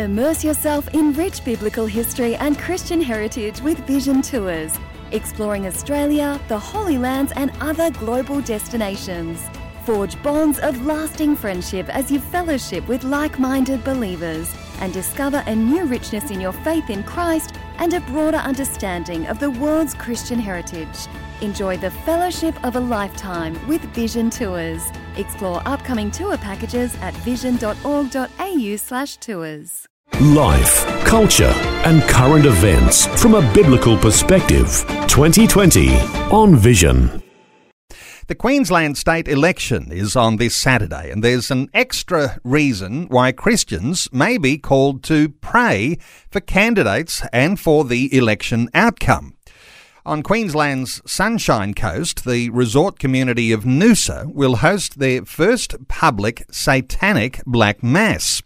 Immerse yourself in rich biblical history and Christian heritage with Vision Tours, exploring Australia, the Holy Lands, and other global destinations. Forge bonds of lasting friendship as you fellowship with like minded believers and discover a new richness in your faith in Christ and a broader understanding of the world's Christian heritage. Enjoy the fellowship of a lifetime with Vision Tours. Explore upcoming tour packages at vision.org.au/slash tours. Life, culture, and current events from a biblical perspective. 2020 on Vision. The Queensland state election is on this Saturday, and there's an extra reason why Christians may be called to pray for candidates and for the election outcome. On Queensland's Sunshine Coast, the resort community of Noosa will host their first public satanic black mass.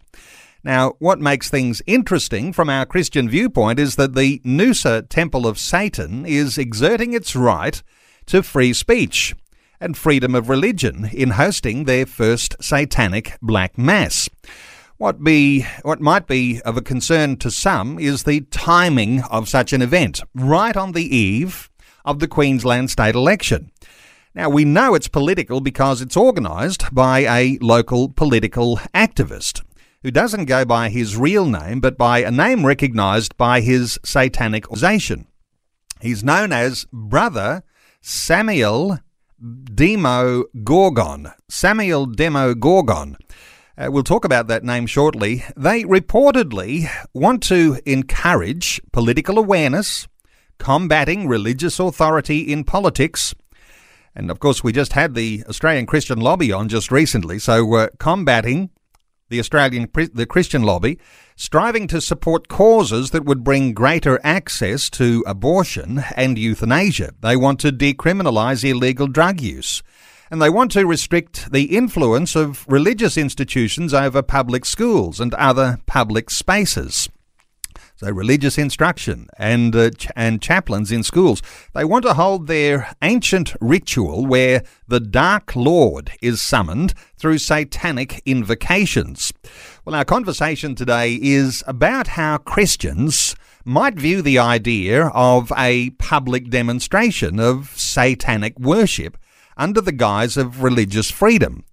Now, what makes things interesting from our Christian viewpoint is that the Noosa Temple of Satan is exerting its right to free speech and freedom of religion in hosting their first satanic black mass. What be what might be of a concern to some is the timing of such an event, right on the eve of the Queensland state election. Now we know it's political because it's organised by a local political activist who doesn't go by his real name but by a name recognised by his satanic organization. He's known as Brother Samuel Demo Gorgon. Samael Demogorgon. Uh, we'll talk about that name shortly. They reportedly want to encourage political awareness, combating religious authority in politics. And of course, we just had the Australian Christian Lobby on just recently, so uh, combating the Australian the Christian lobby, striving to support causes that would bring greater access to abortion and euthanasia. They want to decriminalise illegal drug use. And they want to restrict the influence of religious institutions over public schools and other public spaces. So, religious instruction and, uh, ch- and chaplains in schools. They want to hold their ancient ritual where the Dark Lord is summoned through satanic invocations. Well, our conversation today is about how Christians might view the idea of a public demonstration of satanic worship under the guise of religious freedom.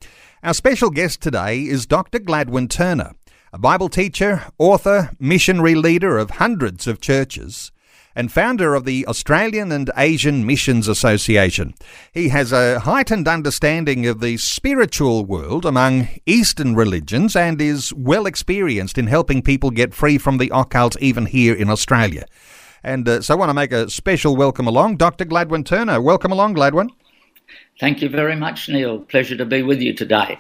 Our special guest today is Dr. Gladwyn Turner a Bible teacher, author, missionary leader of hundreds of churches, and founder of the Australian and Asian Missions Association. He has a heightened understanding of the spiritual world among Eastern religions and is well experienced in helping people get free from the occult even here in Australia. And uh, so I want to make a special welcome along, Dr. Gladwyn Turner. Welcome along, Gladwyn. Thank you very much, Neil. Pleasure to be with you today.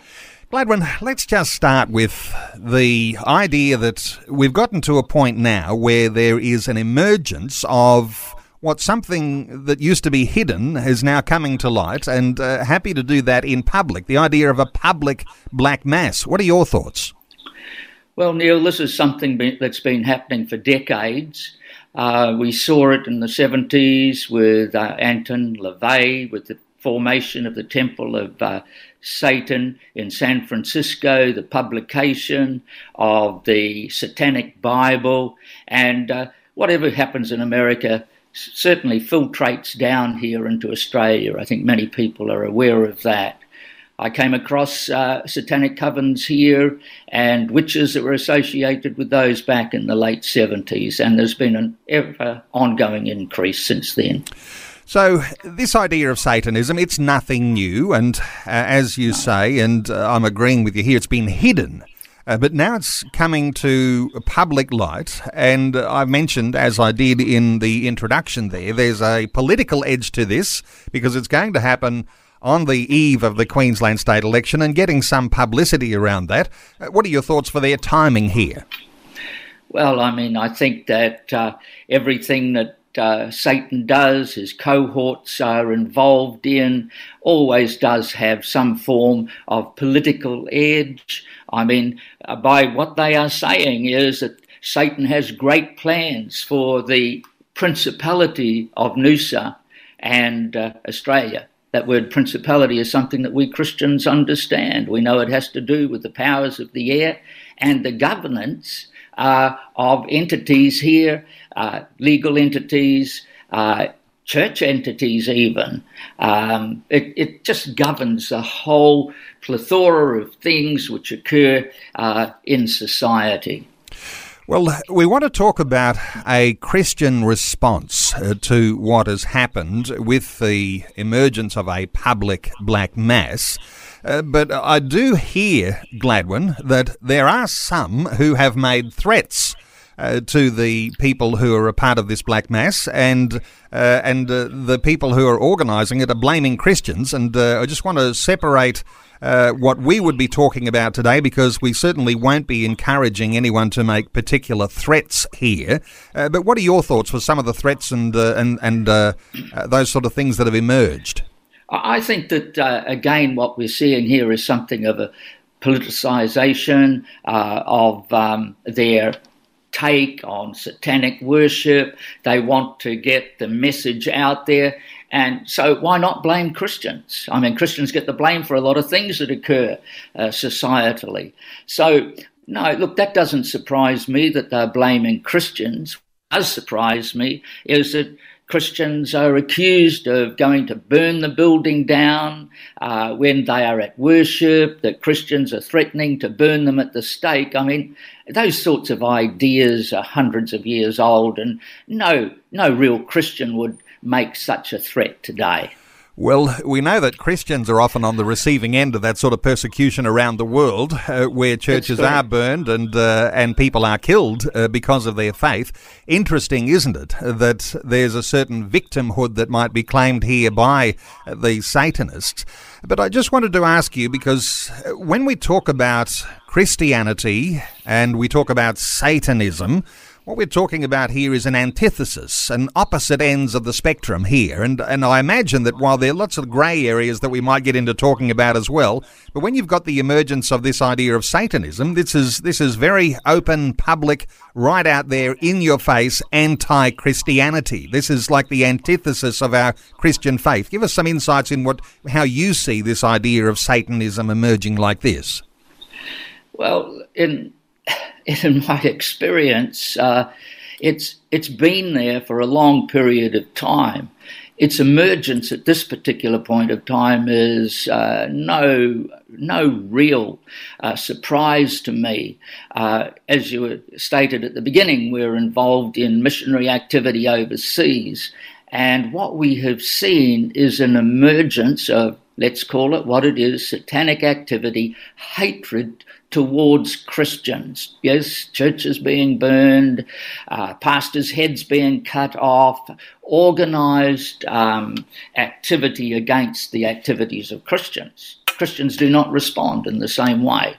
Gladwyn, let's just start with the idea that we've gotten to a point now where there is an emergence of what something that used to be hidden is now coming to light, and uh, happy to do that in public. The idea of a public black mass. What are your thoughts? Well, Neil, this is something that's been happening for decades. Uh, we saw it in the 70s with uh, Anton LaVey, with the formation of the Temple of uh, Satan in San Francisco, the publication of the Satanic Bible, and uh, whatever happens in America certainly filtrates down here into Australia. I think many people are aware of that. I came across uh, satanic covens here and witches that were associated with those back in the late 70s, and there's been an ever ongoing increase since then. So, this idea of Satanism, it's nothing new. And uh, as you say, and uh, I'm agreeing with you here, it's been hidden. Uh, but now it's coming to public light. And I've mentioned, as I did in the introduction there, there's a political edge to this because it's going to happen on the eve of the Queensland state election and getting some publicity around that. Uh, what are your thoughts for their timing here? Well, I mean, I think that uh, everything that uh, Satan does, his cohorts are involved in, always does have some form of political edge. I mean, uh, by what they are saying is that Satan has great plans for the principality of Noosa and uh, Australia. That word principality is something that we Christians understand. We know it has to do with the powers of the air and the governance uh, of entities here, uh, legal entities, uh, church entities, even. Um, it, it, just governs the whole plethora of things which occur uh, in society. Well, we want to talk about a Christian response uh, to what has happened with the emergence of a public black mass. Uh, but I do hear, Gladwyn, that there are some who have made threats uh, to the people who are a part of this black mass, and uh, and uh, the people who are organising it are blaming Christians. And uh, I just want to separate. Uh, what we would be talking about today, because we certainly won't be encouraging anyone to make particular threats here. Uh, but what are your thoughts for some of the threats and and and those sort of things that have emerged? I think that again, what we're seeing here is something of a politicization of um, their take on satanic worship. They want to get the message out there. And so, why not blame Christians? I mean, Christians get the blame for a lot of things that occur uh, societally. So, no, look, that doesn't surprise me that they're blaming Christians. What does surprise me is that Christians are accused of going to burn the building down uh, when they are at worship, that Christians are threatening to burn them at the stake. I mean, those sorts of ideas are hundreds of years old, and no, no real Christian would make such a threat today. Well, we know that Christians are often on the receiving end of that sort of persecution around the world, uh, where churches are burned and uh, and people are killed uh, because of their faith. Interesting, isn't it, that there's a certain victimhood that might be claimed here by the Satanists? But I just wanted to ask you because when we talk about Christianity and we talk about Satanism, what we're talking about here is an antithesis, an opposite ends of the spectrum here. And, and I imagine that while there are lots of grey areas that we might get into talking about as well, but when you've got the emergence of this idea of Satanism, this is, this is very open, public, right out there, in your face, anti Christianity. This is like the antithesis of our Christian faith. Give us some insights in what, how you see this idea of Satanism emerging like this. Well, in in my experience, uh, it's it's been there for a long period of time. Its emergence at this particular point of time is uh, no no real uh, surprise to me. Uh, as you stated at the beginning, we're involved in missionary activity overseas, and what we have seen is an emergence of let's call it what it is satanic activity, hatred towards Christians. Yes, churches being burned, uh, pastors' heads being cut off, organized um, activity against the activities of Christians. Christians do not respond in the same way.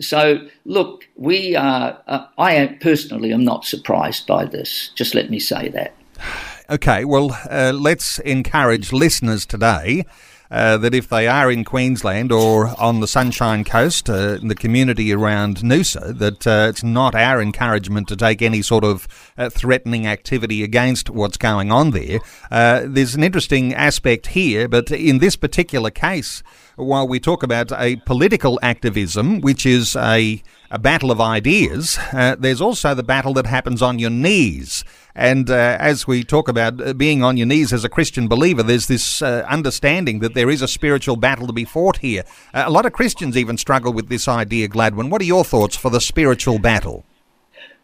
So, look, we are, uh, I personally am not surprised by this. Just let me say that. Okay, well, uh, let's encourage listeners today uh, that if they are in Queensland or on the Sunshine Coast, uh, in the community around Noosa, that uh, it's not our encouragement to take any sort of uh, threatening activity against what's going on there. Uh, there's an interesting aspect here, but in this particular case, while we talk about a political activism, which is a, a battle of ideas, there's also the battle that happens on your knees. And uh, as we talk about uh, being on your knees as a Christian believer, there's this uh, understanding that there is a spiritual battle to be fought here. Uh, a lot of Christians even struggle with this idea, Gladwyn. What are your thoughts for the spiritual battle?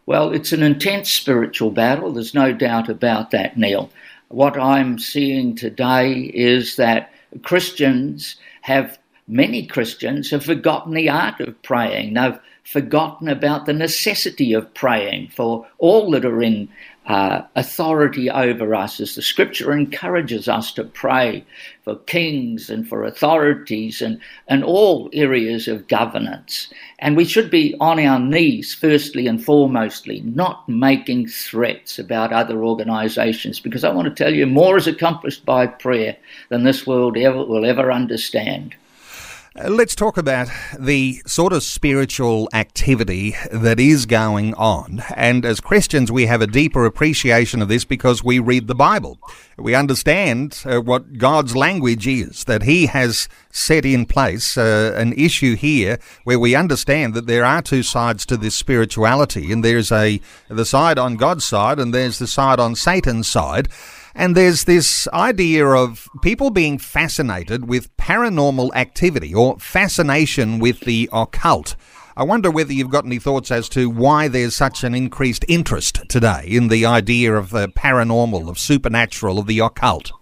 Well, it's an intense spiritual battle. There's no doubt about that, Neil. What I'm seeing today is that Christians have many Christians have forgotten the art of praying. They've forgotten about the necessity of praying for all that are in uh, authority over us, as the scripture encourages us to pray for kings and for authorities and, and all areas of governance. And we should be on our knees, firstly and foremostly, not making threats about other organizations, because I want to tell you more is accomplished by prayer than this world ever will ever understand. Uh, let's talk about the sort of spiritual activity that is going on. And as Christians, we have a deeper appreciation of this because we read the Bible. We understand uh, what God's language is, that He has set in place uh, an issue here where we understand that there are two sides to this spirituality, and there's a the side on God's side, and there's the side on Satan's side. And there's this idea of people being fascinated with paranormal activity or fascination with the occult. I wonder whether you've got any thoughts as to why there's such an increased interest today in the idea of the paranormal, of supernatural, of the occult.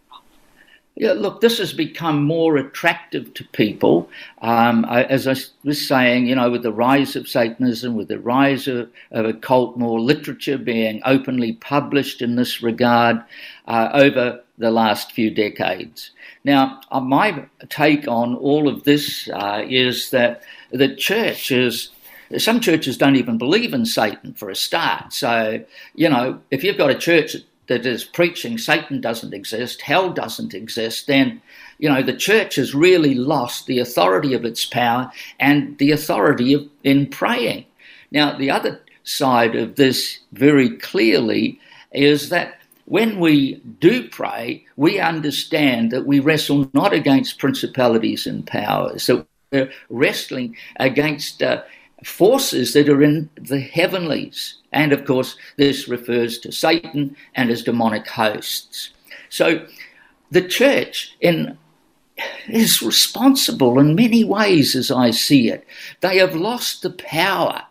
Yeah, look, this has become more attractive to people. Um, I, as I was saying, you know, with the rise of Satanism, with the rise of, of occult, more literature being openly published in this regard uh, over the last few decades. Now, uh, my take on all of this uh, is that the church is some churches don't even believe in Satan for a start. So, you know, if you've got a church that is preaching Satan doesn't exist, hell doesn't exist, then you know the church has really lost the authority of its power and the authority of, in praying. Now, the other side of this very clearly is that when we do pray, we understand that we wrestle not against principalities and powers, that we're wrestling against uh, forces that are in the heavenlies. And of course, this refers to Satan and his demonic hosts. So the church in is responsible in many ways as I see it. They have lost the power.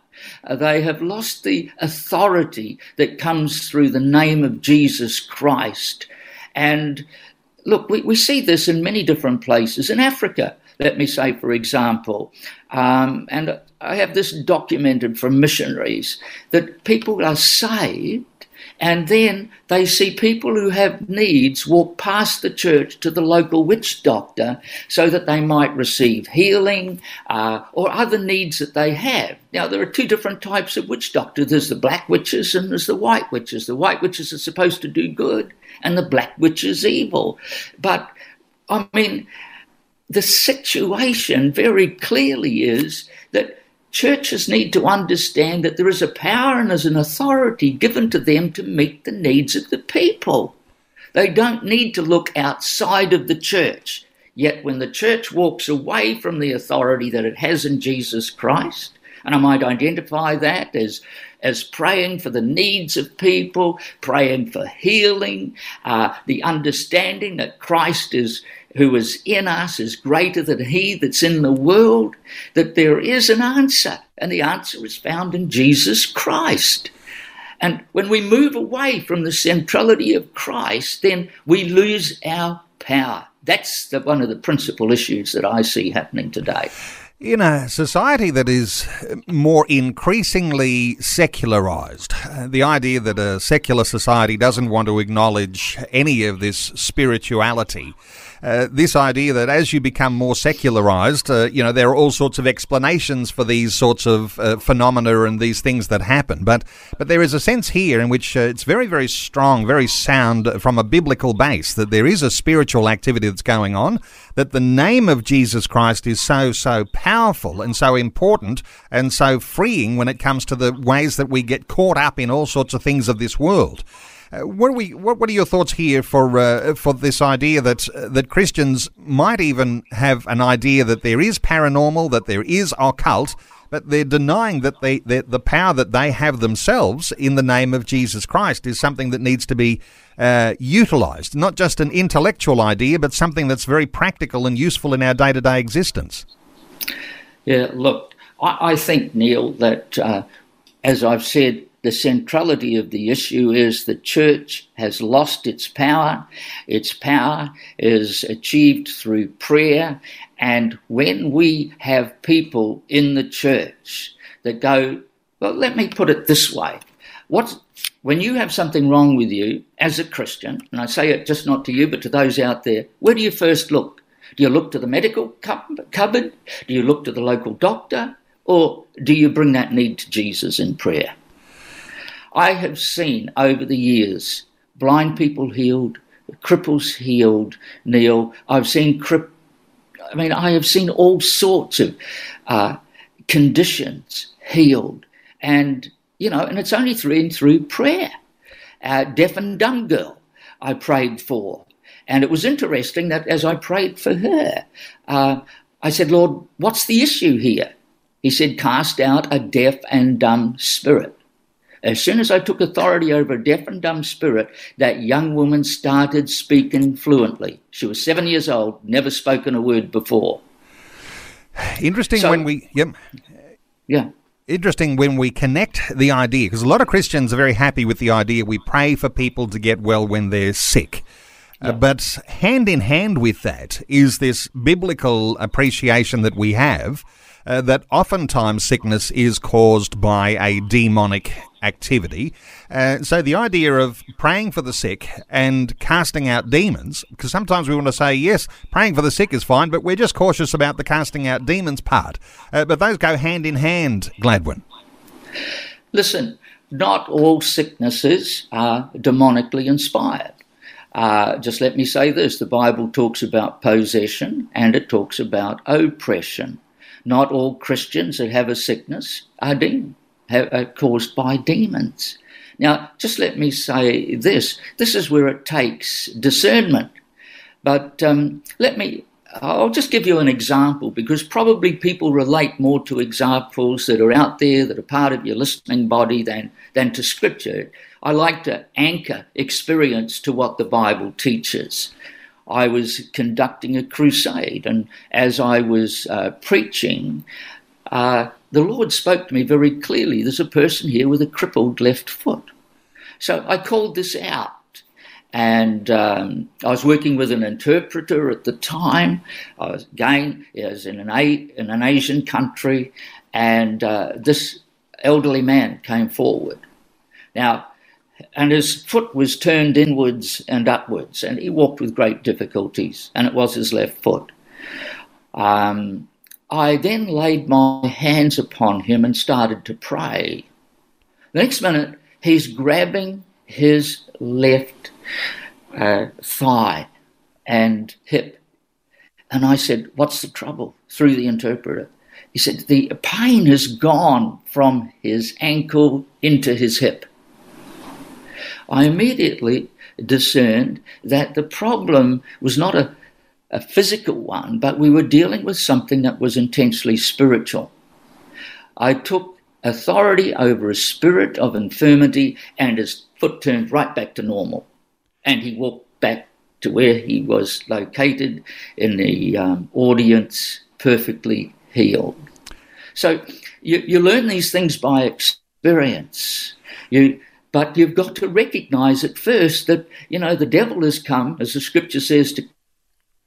They have lost the authority that comes through the name of Jesus Christ. And look, we, we see this in many different places. In Africa, let me say, for example, um, and I have this documented from missionaries that people are saved and then they see people who have needs walk past the church to the local witch doctor so that they might receive healing uh, or other needs that they have. Now, there are two different types of witch doctor there's the black witches and there's the white witches. The white witches are supposed to do good, and the black witches evil. But I mean, the situation very clearly is that churches need to understand that there is a power and there's an authority given to them to meet the needs of the people. They don't need to look outside of the church. Yet when the church walks away from the authority that it has in Jesus Christ, and I might identify that as, as praying for the needs of people, praying for healing, uh, the understanding that Christ is, who is in us is greater than he that's in the world, that there is an answer, and the answer is found in Jesus Christ. And when we move away from the centrality of Christ, then we lose our power. That's the, one of the principal issues that I see happening today. In a society that is more increasingly secularized, uh, the idea that a secular society doesn't want to acknowledge any of this spirituality uh, this idea that as you become more secularized, uh, you know, there are all sorts of explanations for these sorts of uh, phenomena and these things that happen. But but there is a sense here in which uh, it's very very strong, very sound from a biblical base that there is a spiritual activity that's going on. That the name of Jesus Christ is so so powerful and so important and so freeing when it comes to the ways that we get caught up in all sorts of things of this world. Uh, what are we? What, what are your thoughts here for uh, for this idea that uh, that Christians might even have an idea that there is paranormal, that there is occult, but they're denying that they the power that they have themselves in the name of Jesus Christ is something that needs to be uh, utilized, not just an intellectual idea, but something that's very practical and useful in our day to day existence. Yeah, look, I, I think Neil that uh, as I've said the centrality of the issue is the church has lost its power. Its power is achieved through prayer. And when we have people in the church that go, well, let me put it this way. What, when you have something wrong with you as a Christian, and I say it just not to you, but to those out there, where do you first look? Do you look to the medical cupboard? Do you look to the local doctor? Or do you bring that need to Jesus in prayer? I have seen over the years blind people healed, cripples healed, Neil. I've seen I mean, I have seen all sorts of uh, conditions healed, and you know, and it's only through and through prayer. A deaf and dumb girl I prayed for, and it was interesting that as I prayed for her, uh, I said, Lord, what's the issue here? He said, Cast out a deaf and dumb spirit. As soon as I took authority over a deaf and dumb spirit, that young woman started speaking fluently. She was seven years old, never spoken a word before. Interesting so, when we. Yep. Yeah. Interesting when we connect the idea, because a lot of Christians are very happy with the idea we pray for people to get well when they're sick. Uh, but hand in hand with that is this biblical appreciation that we have uh, that oftentimes sickness is caused by a demonic activity. Uh, so the idea of praying for the sick and casting out demons, because sometimes we want to say, yes, praying for the sick is fine, but we're just cautious about the casting out demons part. Uh, but those go hand in hand, Gladwyn. Listen, not all sicknesses are demonically inspired. Uh, just let me say this the Bible talks about possession and it talks about oppression. Not all Christians that have a sickness are, de- are caused by demons. Now, just let me say this this is where it takes discernment. But um, let me, I'll just give you an example because probably people relate more to examples that are out there that are part of your listening body than, than to scripture. I like to anchor experience to what the Bible teaches. I was conducting a crusade, and as I was uh, preaching, uh, the Lord spoke to me very clearly there's a person here with a crippled left foot. So I called this out. And um, I was working with an interpreter at the time. I was again was in an A, in an Asian country, and uh, this elderly man came forward. Now and his foot was turned inwards and upwards, and he walked with great difficulties, and it was his left foot. Um, I then laid my hands upon him and started to pray. The next minute, he's grabbing his left uh, thigh and hip. And I said, What's the trouble? through the interpreter. He said, The pain has gone from his ankle into his hip. I immediately discerned that the problem was not a, a physical one, but we were dealing with something that was intensely spiritual. I took authority over a spirit of infirmity, and his foot turned right back to normal. And he walked back to where he was located in the um, audience, perfectly healed. So you, you learn these things by experience. You, but you've got to recognize at first that, you know, the devil has come, as the scripture says, to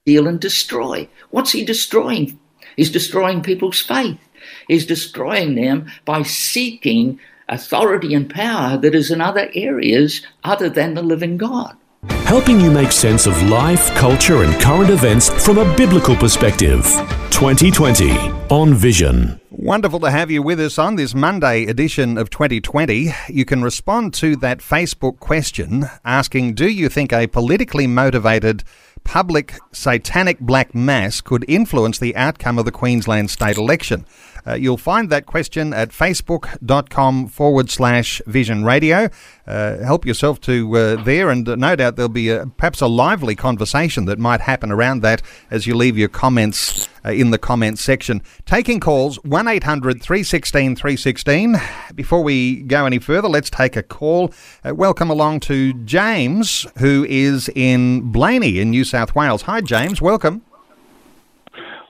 steal and destroy. What's he destroying? He's destroying people's faith. He's destroying them by seeking authority and power that is in other areas other than the living God. Helping you make sense of life, culture, and current events from a biblical perspective. 2020 on Vision. Wonderful to have you with us on this Monday edition of 2020. You can respond to that Facebook question asking Do you think a politically motivated public satanic black mass could influence the outcome of the Queensland state election? Uh, you'll find that question at facebook.com forward slash vision radio. Uh, help yourself to uh, there, and uh, no doubt there'll be a, perhaps a lively conversation that might happen around that as you leave your comments in the comments section. Taking calls 1 800 316 316. Before we go any further, let's take a call. Uh, welcome along to James, who is in Blayney in New South Wales. Hi, James. Welcome.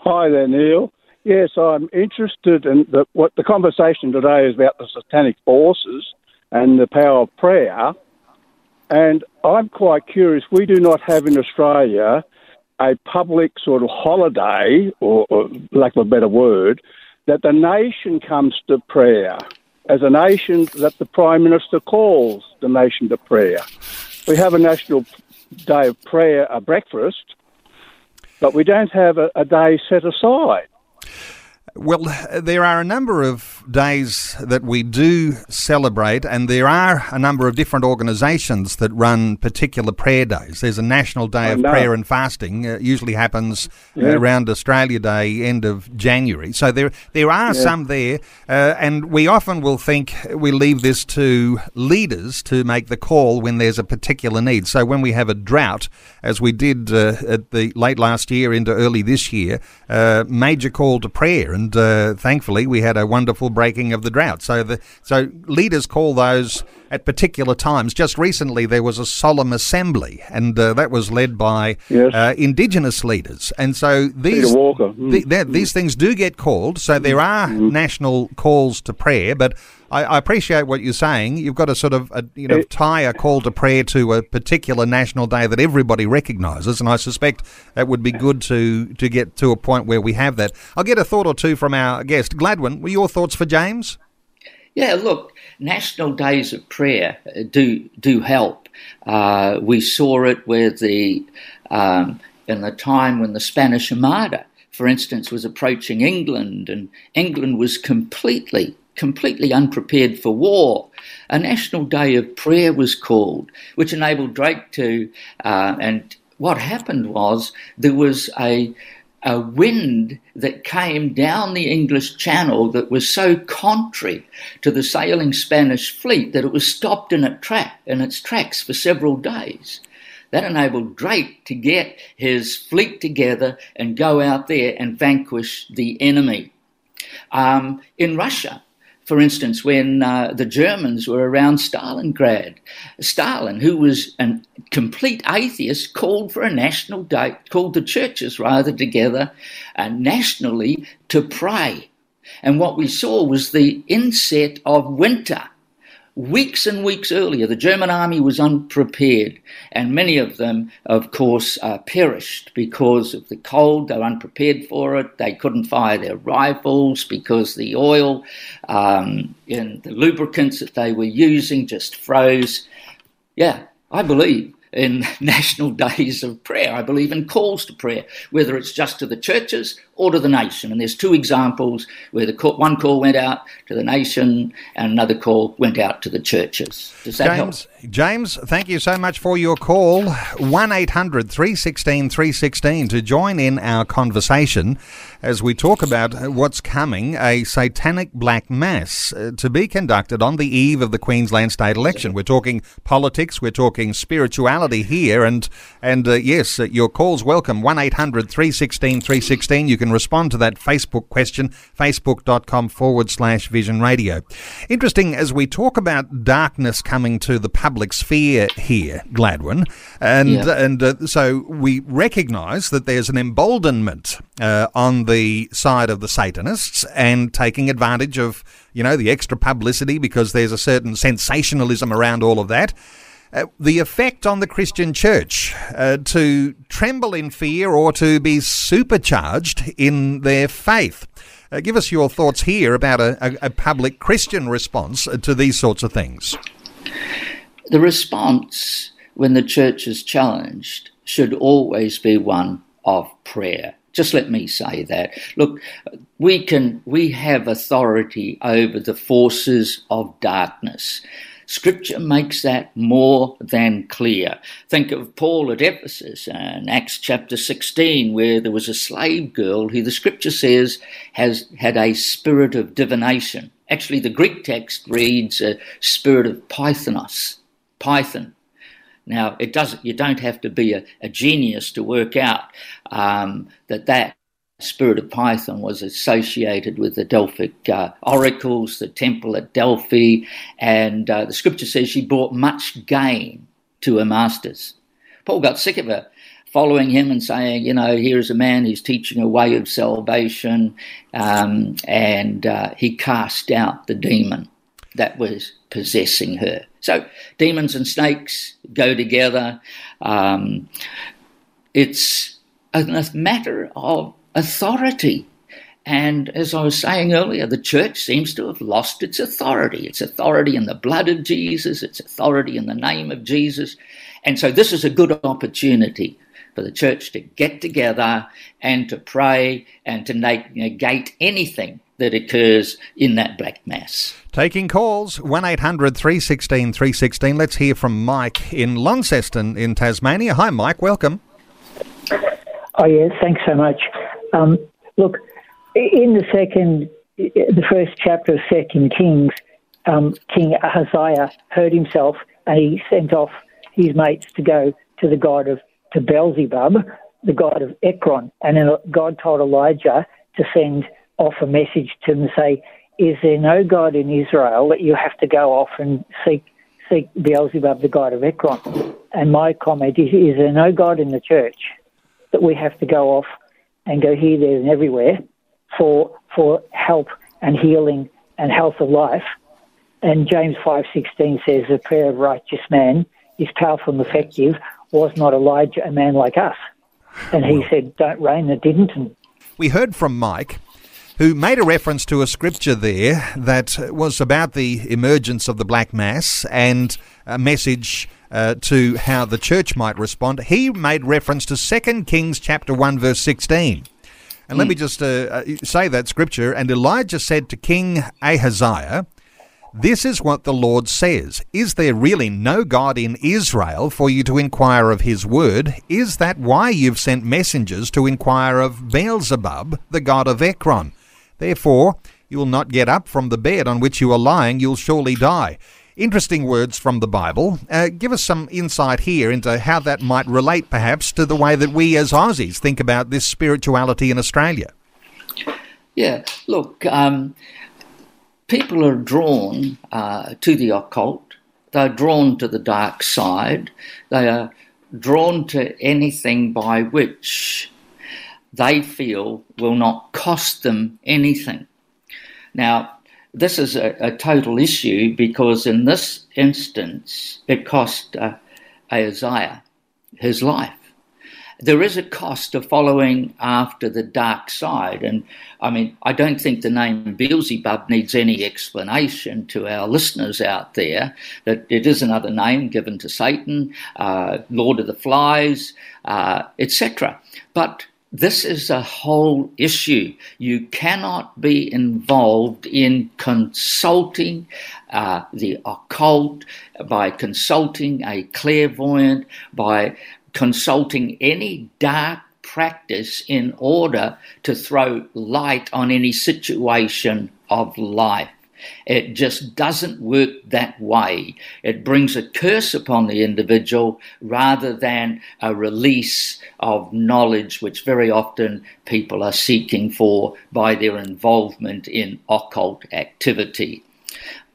Hi there, Neil. Yes, I'm interested in the, what the conversation today is about the satanic forces and the power of prayer. And I'm quite curious. We do not have in Australia a public sort of holiday, or, or lack of a better word, that the nation comes to prayer as a nation that the Prime Minister calls the nation to prayer. We have a national day of prayer, a breakfast, but we don't have a, a day set aside. Well, there are a number of days that we do celebrate, and there are a number of different organisations that run particular prayer days. There's a National Day of Prayer and Fasting. Uh, usually happens yeah. around Australia Day, end of January. So there there are yeah. some there, uh, and we often will think we leave this to leaders to make the call when there's a particular need. So when we have a drought, as we did uh, at the late last year into early this year, uh, major call to prayer, and uh, thankfully we had a wonderful breaking of the drought. So the so leaders call those at particular times. Just recently, there was a solemn assembly, and uh, that was led by yes. uh, Indigenous leaders. And so these mm. the, the, these things do get called. So there are mm. national calls to prayer, but I, I, appreciate what you're saying. You've got to sort of uh, you know tie a call to prayer to a particular national day that everybody recognises, and I suspect that would be good to to get to a point where we have that. I'll get a thought or two from our guest Gladwyn. Were your thoughts for James? Yeah, look, national days of prayer do do help. Uh, we saw it with the um, in the time when the Spanish Armada, for instance, was approaching England, and England was completely completely unprepared for war. A national day of prayer was called, which enabled Drake to. Uh, and what happened was there was a a wind that came down the English Channel that was so contrary to the sailing Spanish fleet that it was stopped in, its tracks for several days. That enabled Drake to get his fleet together and go out there and vanquish the enemy. Um, in Russia, for instance, when uh, the Germans were around Stalingrad, Stalin, who was a complete atheist, called for a national day, called the churches rather together uh, nationally to pray. And what we saw was the inset of winter Weeks and weeks earlier, the German army was unprepared, and many of them, of course, uh, perished because of the cold. They were unprepared for it. They couldn't fire their rifles because the oil um, and the lubricants that they were using just froze. Yeah, I believe in national days of prayer. I believe in calls to prayer, whether it's just to the churches or to the nation. And there's two examples where the call, one call went out to the nation and another call went out to the churches. Does that James, help? James, thank you so much for your call. 1 800 316 316 to join in our conversation as we talk about what's coming a satanic black mass uh, to be conducted on the eve of the Queensland state election. We're talking politics, we're talking spirituality here, and, and uh, yes, uh, your call's welcome. 1 800 316 316. You can respond to that Facebook question, facebook.com forward slash vision radio. Interesting as we talk about darkness coming to the public sphere here, Gladwyn, and, yeah. and uh, so we recognise that there's an emboldenment uh, on the side of the Satanists and taking advantage of, you know, the extra publicity because there's a certain sensationalism around all of that. Uh, the effect on the Christian church uh, to tremble in fear or to be supercharged in their faith. Uh, give us your thoughts here about a, a, a public Christian response to these sorts of things. The response when the church is challenged should always be one of prayer. Just let me say that. Look, we can we have authority over the forces of darkness. Scripture makes that more than clear. Think of Paul at Ephesus in Acts chapter 16, where there was a slave girl who the scripture says has had a spirit of divination. Actually, the Greek text reads a spirit of pythonos, python. Now, it doesn't. You don't have to be a, a genius to work out um, that that spirit of Python was associated with the Delphic uh, oracles, the temple at Delphi, and uh, the scripture says she brought much gain to her masters. Paul got sick of her following him and saying, you know, here's a man who's teaching a way of salvation, um, and uh, he cast out the demon that was possessing her. So demons and snakes go together. Um, it's a matter of authority. And as I was saying earlier, the church seems to have lost its authority. Its authority in the blood of Jesus, its authority in the name of Jesus. And so this is a good opportunity for the church to get together and to pray and to negate anything that occurs in that black mass. Taking calls, 1 800 316 316. Let's hear from Mike in Launceston in Tasmania. Hi, Mike. Welcome. Oh, yeah. Thanks so much. Um, look, in the second, the first chapter of Second Kings, um, King Ahaziah hurt himself and he sent off his mates to go to the god of to Beelzebub, the god of Ekron, and then God told Elijah to send off a message to him and say, "Is there no god in Israel that you have to go off and seek seek Beelzebub, the god of Ekron?" And my comment is, "Is there no god in the church that we have to go off and go here, there, and everywhere for for help and healing and health of life?" And James 5:16 says, "The prayer of righteous man is powerful and effective. Was not Elijah a man like us?" And he said, "Don't rain." It didn't. And we heard from Mike, who made a reference to a scripture there that was about the emergence of the Black Mass and a message uh, to how the church might respond. He made reference to 2 Kings chapter 1 verse 16. And mm. let me just uh, uh, say that scripture. And Elijah said to King Ahaziah, this is what the Lord says. Is there really no God in Israel for you to inquire of his word? Is that why you've sent messengers to inquire of Beelzebub, the god of Ekron? Therefore, you will not get up from the bed on which you are lying, you'll surely die. Interesting words from the Bible. Uh, give us some insight here into how that might relate, perhaps, to the way that we as Aussies think about this spirituality in Australia. Yeah, look, um, people are drawn uh, to the occult, they're drawn to the dark side, they are drawn to anything by which they feel will not cost them anything. Now, this is a, a total issue because in this instance, it cost uh, his life there is a cost to following after the dark side. And I mean, I don't think the name Beelzebub needs any explanation to our listeners out there that it is another name given to Satan, uh, Lord of the Flies, uh, etc. But this is a whole issue. You cannot be involved in consulting uh, the occult, by consulting a clairvoyant, by consulting any dark practice in order to throw light on any situation of life. It just doesn't work that way. It brings a curse upon the individual rather than a release of knowledge, which very often people are seeking for by their involvement in occult activity.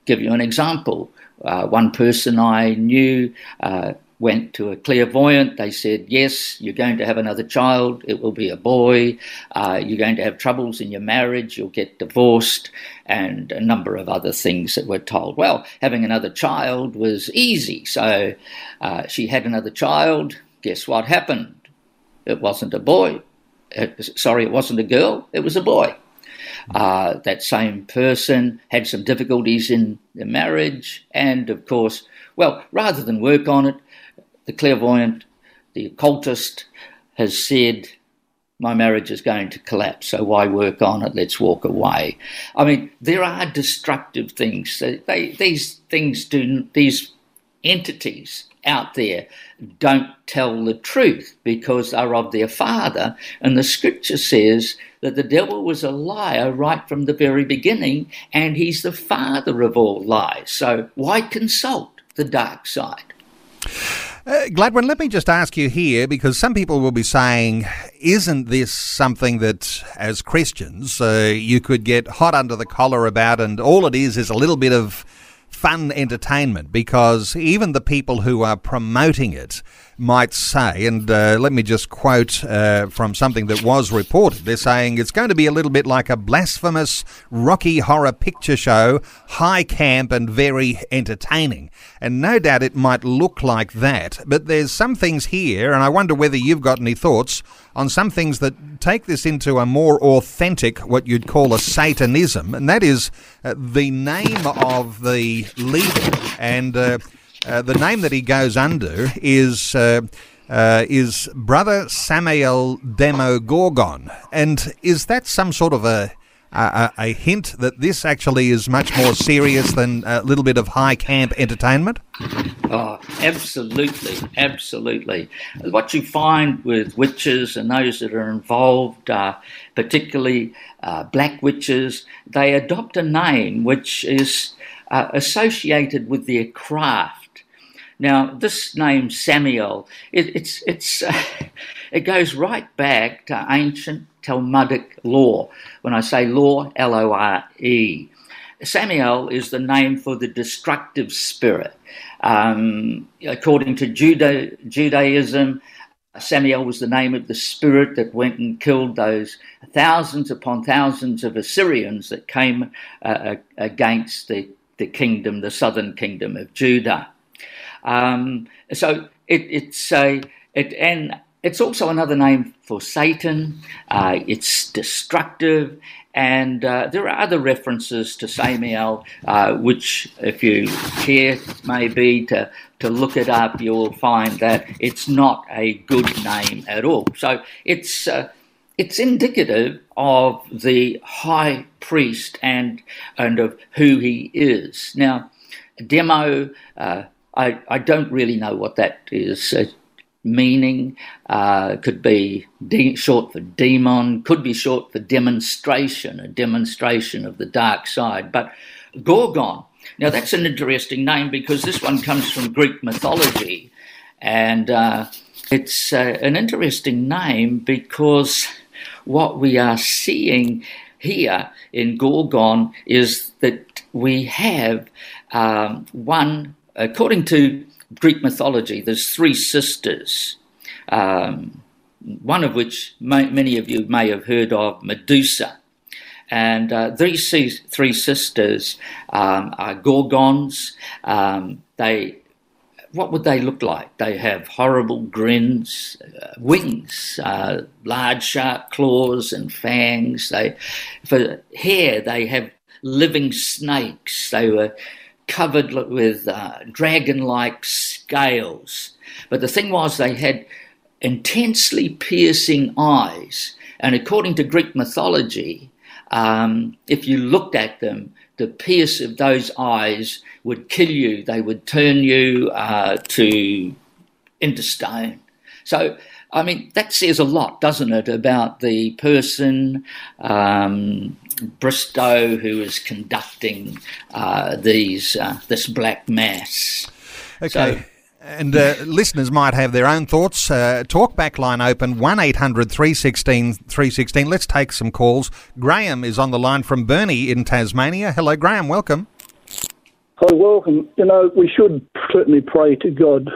Give you an example. Uh, one person I knew uh, went to a clairvoyant. They said, Yes, you're going to have another child. It will be a boy. Uh, you're going to have troubles in your marriage. You'll get divorced, and a number of other things that were told. Well, having another child was easy. So uh, she had another child. Guess what happened? It wasn't a boy. It, sorry, it wasn't a girl. It was a boy. Uh, that same person had some difficulties in the marriage, and of course, well, rather than work on it, the clairvoyant, the occultist has said, my marriage is going to collapse, so why work on it? Let's walk away. I mean, there are destructive things. They, these things do, these entities out there don't tell the truth because they're of their father. And the scripture says that the devil was a liar right from the very beginning, and he's the father of all lies. So why consult the dark side? Uh, Gladwyn, let me just ask you here because some people will be saying, isn't this something that, as Christians, uh, you could get hot under the collar about, and all it is is a little bit of fun entertainment? Because even the people who are promoting it might say, and uh, let me just quote uh, from something that was reported. They're saying it's going to be a little bit like a blasphemous Rocky Horror Picture Show, high camp and very entertaining. And no doubt it might look like that, but there's some things here, and I wonder whether you've got any thoughts on some things that take this into a more authentic, what you'd call a Satanism, and that is uh, the name of the leader and uh, the name that he goes under is. Uh, uh, is Brother Samael Demogorgon. And is that some sort of a, uh, a hint that this actually is much more serious than a little bit of high camp entertainment? Oh, absolutely, absolutely. What you find with witches and those that are involved, uh, particularly uh, black witches, they adopt a name which is uh, associated with their craft. Now, this name Samael, it, it's it's it goes right back to ancient Talmudic law. When I say law, L O R E. Samuel is the name for the destructive spirit. Um, according to Juda- Judaism, Samuel was the name of the spirit that went and killed those thousands upon thousands of Assyrians that came uh, against the, the kingdom, the southern kingdom of Judah. Um, so it, it's a it, and it's also another name for Satan. Uh, it's destructive. And uh, there are other references to Samael, uh, which, if you care maybe to, to look it up, you'll find that it's not a good name at all. So it's, uh, it's indicative of the high priest and, and of who he is. Now, demo, uh, I, I don't really know what that is meaning, uh, could be de- short for demon, could be short for demonstration, a demonstration of the dark side. But Gorgon, now that's an interesting name because this one comes from Greek mythology, and uh, it's uh, an interesting name because what we are seeing here in Gorgon is that we have um, one, according to Greek mythology, there's three sisters, um, one of which may, many of you may have heard of, Medusa. And uh, these three sisters um, are gorgons. Um, they, what would they look like? They have horrible grins, uh, wings, uh, large sharp claws and fangs. They, for hair, they have living snakes. They were covered with uh, dragon like scales. But the thing was, they had intensely piercing eyes. And according to Greek mythology, um, if you looked at them, the pierce of those eyes would kill you. They would turn you uh, to into stone. So, I mean, that says a lot, doesn't it, about the person um, Bristow who is conducting uh, these uh, this black mass. Okay. So, and uh, listeners might have their own thoughts. Uh, talkback line open 1 800 316 316. Let's take some calls. Graham is on the line from Burnie in Tasmania. Hello, Graham. Welcome. Hi, welcome. You know, we should certainly pray to God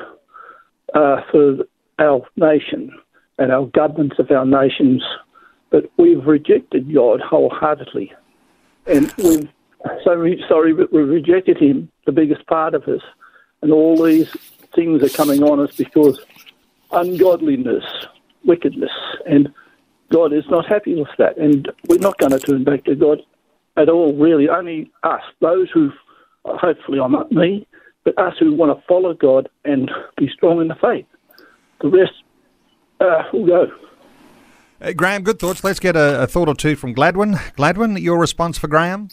uh, for our nation and our governments of our nations but we've rejected God wholeheartedly. And we've so sorry, but we've rejected Him, the biggest part of us. And all these things are coming on us because ungodliness, wickedness, and God is not happy with that. And we're not going to turn back to God at all, really. Only us, those who, hopefully, I'm not me, but us who want to follow God and be strong in the faith. The rest uh, will go. Uh, Graham, good thoughts. Let's get a, a thought or two from Gladwyn. Gladwyn, your response for Graham?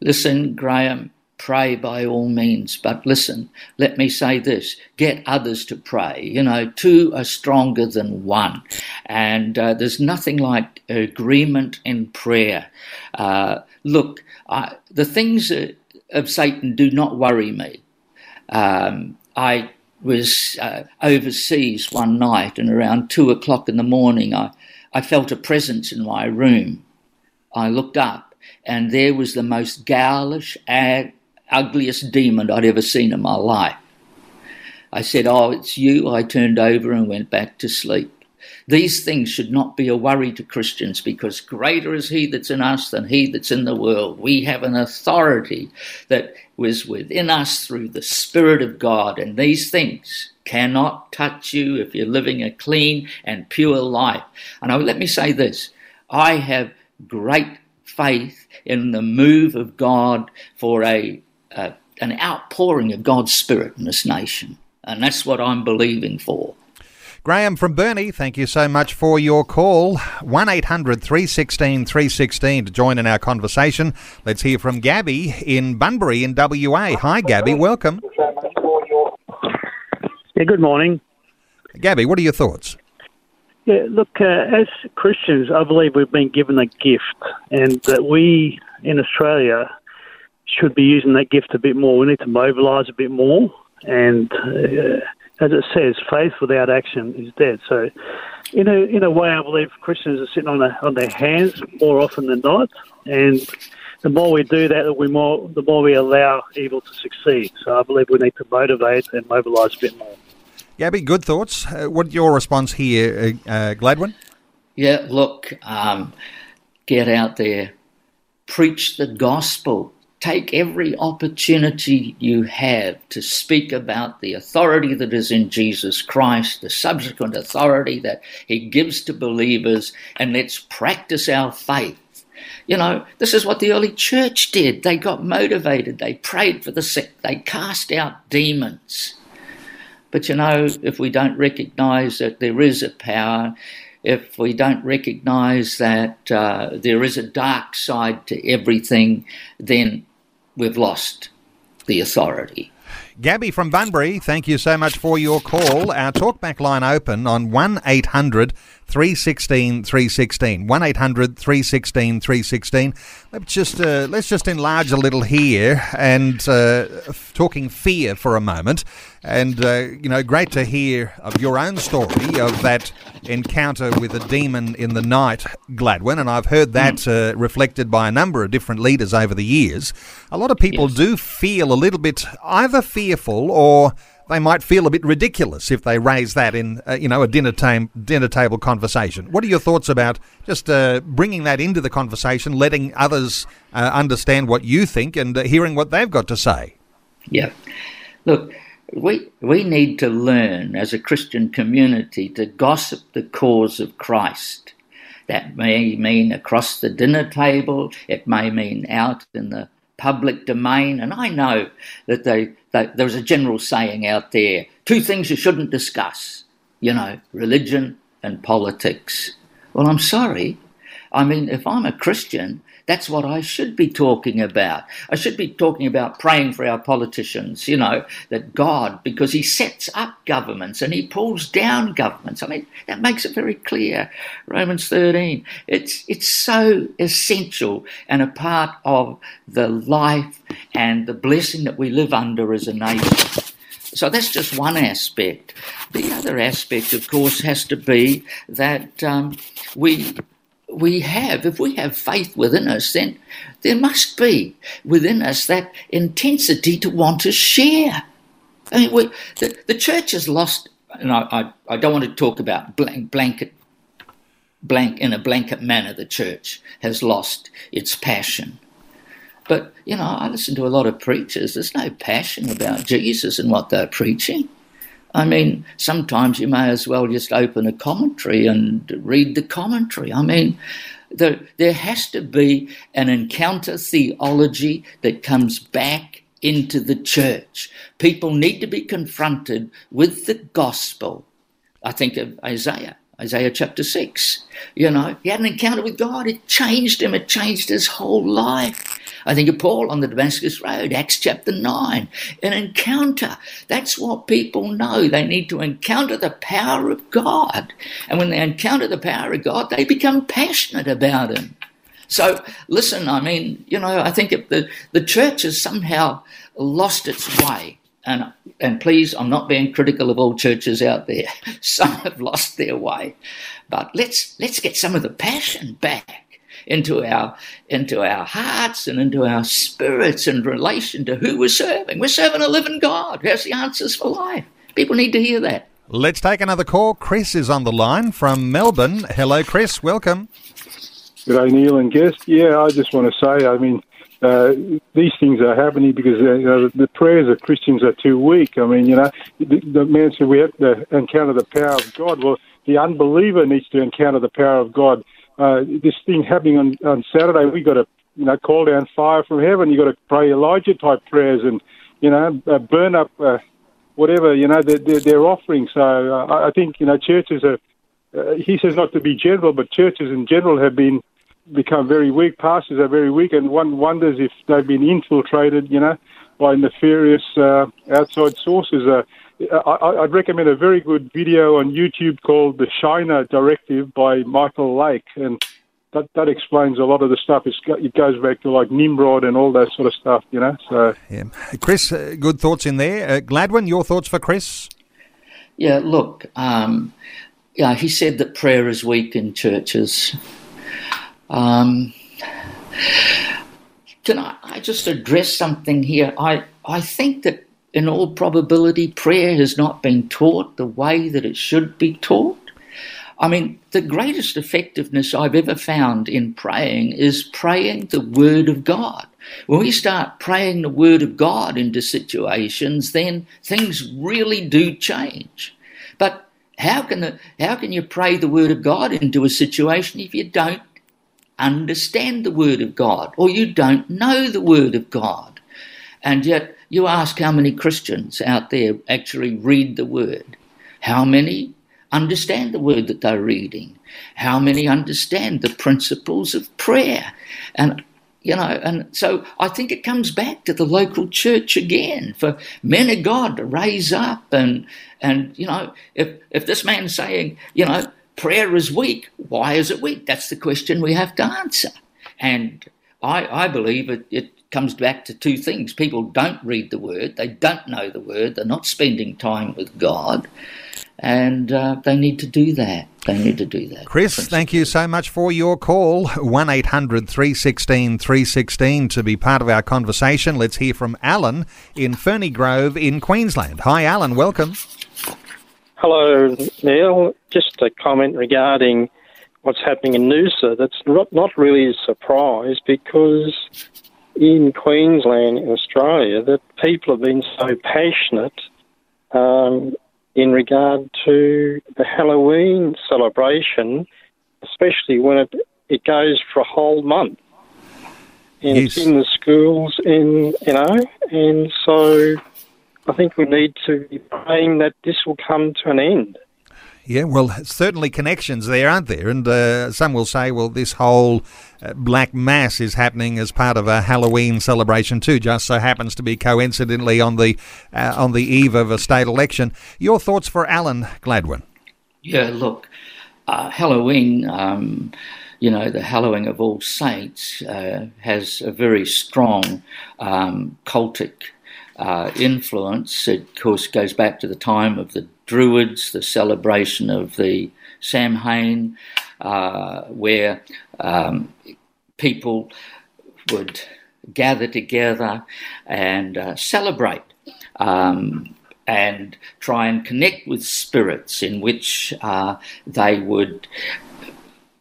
Listen, Graham, pray by all means. But listen, let me say this get others to pray. You know, two are stronger than one. And uh, there's nothing like agreement in prayer. Uh, look, I, the things of Satan do not worry me. Um, I was uh, overseas one night, and around two o'clock in the morning, I I felt a presence in my room. I looked up, and there was the most ghoulish, ag- ugliest demon I'd ever seen in my life. I said, Oh, it's you. I turned over and went back to sleep. These things should not be a worry to Christians because greater is He that's in us than He that's in the world. We have an authority that was within us through the Spirit of God, and these things cannot touch you if you're living a clean and pure life. And I, let me say this I have great faith in the move of God for a, a an outpouring of God's Spirit in this nation. And that's what I'm believing for. Graham from Burnie, thank you so much for your call. 1 800 316 316 to join in our conversation. Let's hear from Gabby in Bunbury in WA. Hi, Gabby, welcome. Yeah, good morning. Gabby, what are your thoughts? Yeah, look, uh, as Christians, I believe we've been given a gift, and that we in Australia should be using that gift a bit more. We need to mobilise a bit more, and uh, as it says, faith without action is dead. So, in a in a way, I believe Christians are sitting on their on their hands more often than not, and the more we do that, we more the more we allow evil to succeed. So, I believe we need to motivate and mobilise a bit more. Gabby, good thoughts. Uh, what your response here, uh, uh, Gladwyn? Yeah, look, um, get out there, preach the gospel. Take every opportunity you have to speak about the authority that is in Jesus Christ, the subsequent authority that He gives to believers, and let's practice our faith. You know, this is what the early church did. They got motivated, they prayed for the sick, they cast out demons. But you know, if we don't recognize that there is a power, if we don't recognize that uh, there is a dark side to everything, then we've lost the authority. Gabby from Bunbury, thank you so much for your call. Our talkback line open on 1 800 316 316. 1 800 316 316. Let's just, uh, let's just enlarge a little here and uh, talking fear for a moment. And, uh, you know, great to hear of your own story of that encounter with a demon in the night, Gladwyn. And I've heard that mm. reflected by a number of different leaders over the years. A lot of people yes. do feel a little bit either fearful or they might feel a bit ridiculous if they raise that in, uh, you know, a dinner, tam- dinner table conversation. What are your thoughts about just uh, bringing that into the conversation, letting others uh, understand what you think and uh, hearing what they've got to say? Yeah. Look, we, we need to learn as a Christian community to gossip the cause of Christ. That may mean across the dinner table, it may mean out in the public domain. And I know that they, there's a general saying out there two things you shouldn't discuss, you know, religion and politics. Well, I'm sorry. I mean, if I'm a Christian, that's what I should be talking about. I should be talking about praying for our politicians, you know, that God, because He sets up governments and He pulls down governments. I mean, that makes it very clear. Romans 13. It's, it's so essential and a part of the life and the blessing that we live under as a nation. So that's just one aspect. The other aspect, of course, has to be that um, we we have, if we have faith within us, then there must be within us that intensity to want to share. I mean, we, the, the church has lost, and I, I, I don't want to talk about blank, blanket, blank in a blanket manner. The church has lost its passion. But you know, I listen to a lot of preachers. There's no passion about Jesus and what they're preaching. I mean, sometimes you may as well just open a commentary and read the commentary. I mean, there, there has to be an encounter theology that comes back into the church. People need to be confronted with the gospel. I think of Isaiah. Isaiah chapter 6. You know, he had an encounter with God. It changed him. It changed his whole life. I think of Paul on the Damascus Road, Acts chapter 9. An encounter. That's what people know. They need to encounter the power of God. And when they encounter the power of God, they become passionate about Him. So, listen, I mean, you know, I think if the, the church has somehow lost its way, and and please, I'm not being critical of all churches out there. Some have lost their way, but let's let's get some of the passion back into our into our hearts and into our spirits in relation to who we're serving. We're serving a living God who has the answers for life. People need to hear that. Let's take another call. Chris is on the line from Melbourne. Hello, Chris. Welcome. Good day, Neil and guest. Yeah, I just want to say, I mean, uh, these things are happening because uh, you know, the prayers of Christians are too weak. I mean, you know, the, the man said we have to encounter the power of God. Well, the unbeliever needs to encounter the power of God uh, this thing happening on, on Saturday, we got to you know call down fire from heaven. You got to pray Elijah type prayers and you know uh, burn up uh, whatever you know they're, they're offering. So uh, I think you know churches are. Uh, he says not to be general, but churches in general have been become very weak. Pastors are very weak, and one wonders if they've been infiltrated, you know, by nefarious uh, outside sources. Uh, I, would recommend a very good video on YouTube called "The Shinar Directive" by Michael Lake, and that that explains a lot of the stuff. It's, it goes back to like Nimrod and all that sort of stuff, you know. So, yeah. Chris, uh, good thoughts in there. Uh, Gladwyn, your thoughts for Chris? Yeah, look, um, yeah, he said that prayer is weak in churches. Um, can I, I just address something here? I, I think that in all probability, prayer has not been taught the way that it should be taught. I mean, the greatest effectiveness I've ever found in praying is praying the Word of God. When we start praying the Word of God into situations, then things really do change. But how can, the, how can you pray the Word of God into a situation if you don't understand the Word of God or you don't know the Word of God? And yet, you ask how many Christians out there actually read the Word. How many understand the Word that they're reading? How many understand the principles of prayer? And you know, and so I think it comes back to the local church again for men of God to raise up and and you know, if if this man's saying, you know, prayer is weak, why is it weak? That's the question we have to answer. And I, I believe it, it comes back to two things. People don't read the word, they don't know the word, they're not spending time with God, and uh, they need to do that. They need to do that. Chris, thank you so much for your call. 1 800 316 316 to be part of our conversation. Let's hear from Alan in Ferny Grove in Queensland. Hi, Alan, welcome. Hello, Neil. Just a comment regarding what's happening in Noosa. That's not, not really a surprise because in Queensland, in Australia, that people have been so passionate um, in regard to the Halloween celebration, especially when it, it goes for a whole month. And yes. it's in the schools, in you know, and so I think we need to be praying that this will come to an end. Yeah, well, certainly connections there, aren't there? And uh, some will say, well, this whole uh, Black Mass is happening as part of a Halloween celebration too. Just so happens to be coincidentally on the uh, on the eve of a state election. Your thoughts for Alan Gladwyn? Yeah, look, uh, Halloween. Um, you know, the Hallowing of All Saints uh, has a very strong um, cultic uh, influence. It, of course, goes back to the time of the Druids, the celebration of the Samhain, uh, where um, people would gather together and uh, celebrate um, and try and connect with spirits in which uh, they would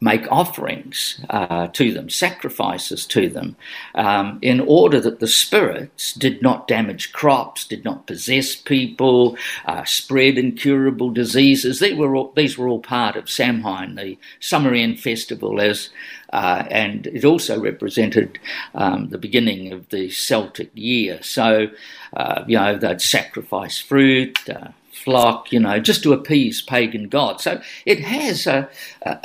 make offerings uh, to them, sacrifices to them, um, in order that the spirits did not damage crops, did not possess people, uh, spread incurable diseases. They were all, these were all part of Samhain, the Sumerian festival, as uh, and it also represented um, the beginning of the Celtic year. So, uh, you know, they'd sacrifice fruit uh, flock, you know, just to appease pagan gods. So it has a, a,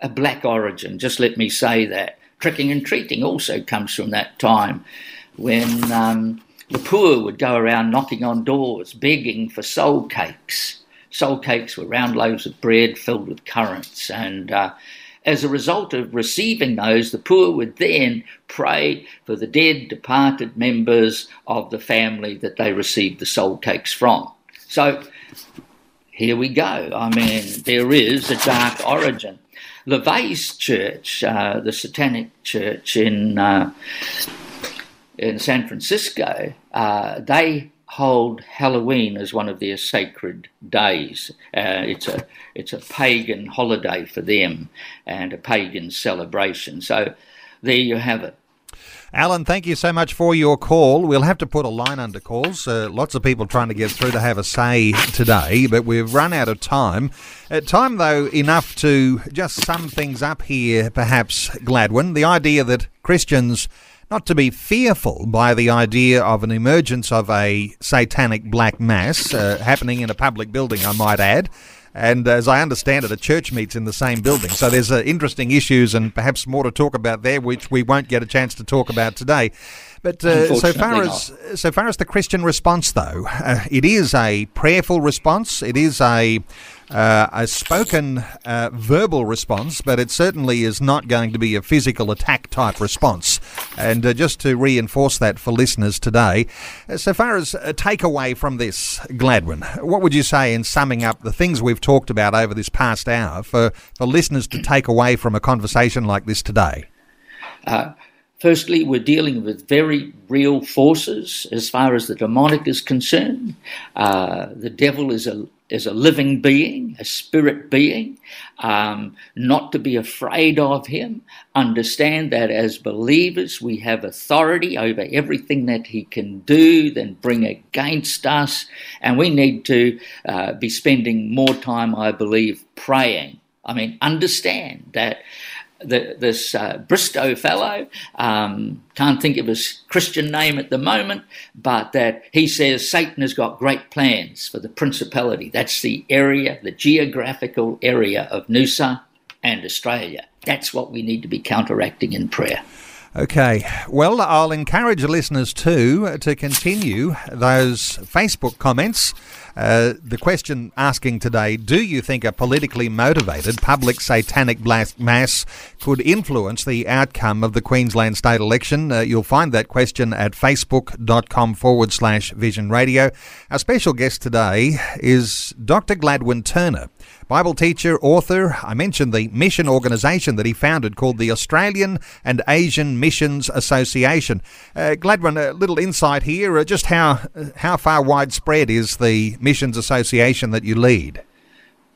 a black origin, just let me say that. Tricking and treating also comes from that time when um, the poor would go around knocking on doors, begging for soul cakes. Soul cakes were round loaves of bread filled with currants, and uh, as a result of receiving those, the poor would then pray for the dead, departed members of the family that they received the soul cakes from. So here we go. I mean, there is a dark origin. LaVey's church, uh, the Satanic church in uh, in San Francisco, uh, they hold Halloween as one of their sacred days. Uh, it's a it's a pagan holiday for them and a pagan celebration. So there you have it. Alan, thank you so much for your call. We'll have to put a line under calls. Uh, lots of people trying to get through to have a say today, but we've run out of time. Uh, time, though, enough to just sum things up here, perhaps, Gladwyn. The idea that Christians not to be fearful by the idea of an emergence of a satanic black mass uh, happening in a public building, I might add. And as I understand it, a church meets in the same building. So there's uh, interesting issues and perhaps more to talk about there, which we won't get a chance to talk about today. But uh, so far as so far as the Christian response, though, uh, it is a prayerful response. It is a uh, a spoken uh, verbal response, but it certainly is not going to be a physical attack type response. And uh, just to reinforce that for listeners today, uh, so far as a takeaway from this, Gladwyn, what would you say in summing up the things we've talked about over this past hour for, for listeners to take away from a conversation like this today? Uh, Firstly, we're dealing with very real forces as far as the demonic is concerned. Uh, the devil is a is a living being, a spirit being, um, not to be afraid of him. Understand that as believers, we have authority over everything that he can do, then bring against us. And we need to uh, be spending more time, I believe, praying. I mean, understand that the, this uh, Bristow fellow, um, can't think of his Christian name at the moment, but that he says Satan has got great plans for the principality. That's the area, the geographical area of Noosa and Australia. That's what we need to be counteracting in prayer. Okay, well, I'll encourage listeners too to continue those Facebook comments uh, the question asking today Do you think a politically motivated public satanic mass could influence the outcome of the Queensland state election? Uh, you'll find that question at facebook.com forward slash vision radio. Our special guest today is Dr. Gladwyn Turner. Bible teacher, author. I mentioned the mission organisation that he founded called the Australian and Asian Missions Association. Uh, Gladwyn, a little insight here, uh, just how how far widespread is the Missions Association that you lead?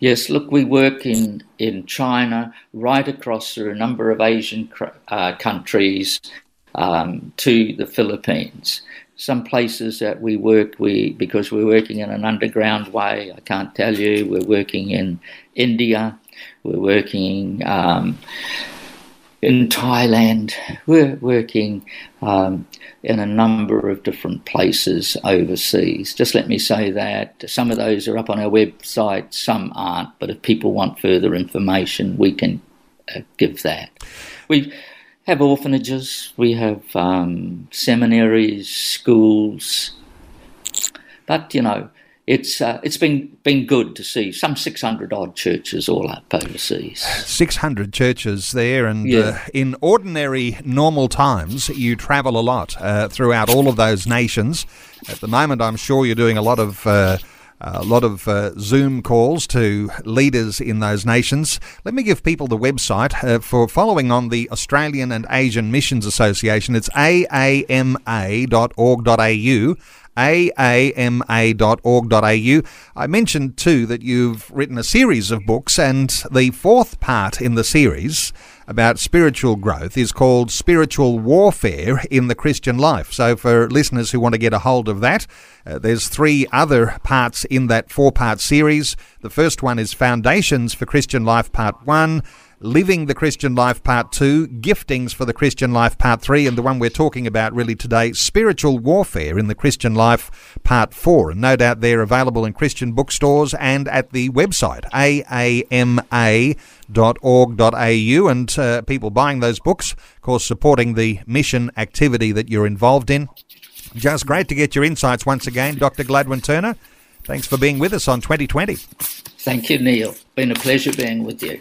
Yes, look, we work in, in China, right across through a number of Asian uh, countries um, to the Philippines some places that we work, we because we're working in an underground way. I can't tell you. We're working in India. We're working um, in Thailand. We're working um, in a number of different places overseas. Just let me say that some of those are up on our website, some aren't. But if people want further information, we can uh, give that. We have orphanages, we have um, seminaries, schools, but you know, it's uh, it's been been good to see some 600 odd churches all up overseas. 600 churches there, and yeah. uh, in ordinary normal times, you travel a lot uh, throughout all of those nations. At the moment, I'm sure you're doing a lot of uh, a lot of uh, Zoom calls to leaders in those nations. Let me give people the website uh, for following on the Australian and Asian Missions Association. It's aama.org.au aama.org.au. I mentioned too that you've written a series of books, and the fourth part in the series about spiritual growth is called Spiritual Warfare in the Christian Life. So, for listeners who want to get a hold of that, uh, there's three other parts in that four part series. The first one is Foundations for Christian Life, Part 1. Living the Christian Life Part 2, Giftings for the Christian Life Part 3, and the one we're talking about really today, Spiritual Warfare in the Christian Life Part 4. And no doubt they're available in Christian bookstores and at the website, aama.org.au. And uh, people buying those books, of course, supporting the mission activity that you're involved in. Just great to get your insights once again, Dr. Gladwyn Turner. Thanks for being with us on 2020. Thank you, Neil. Been a pleasure being with you.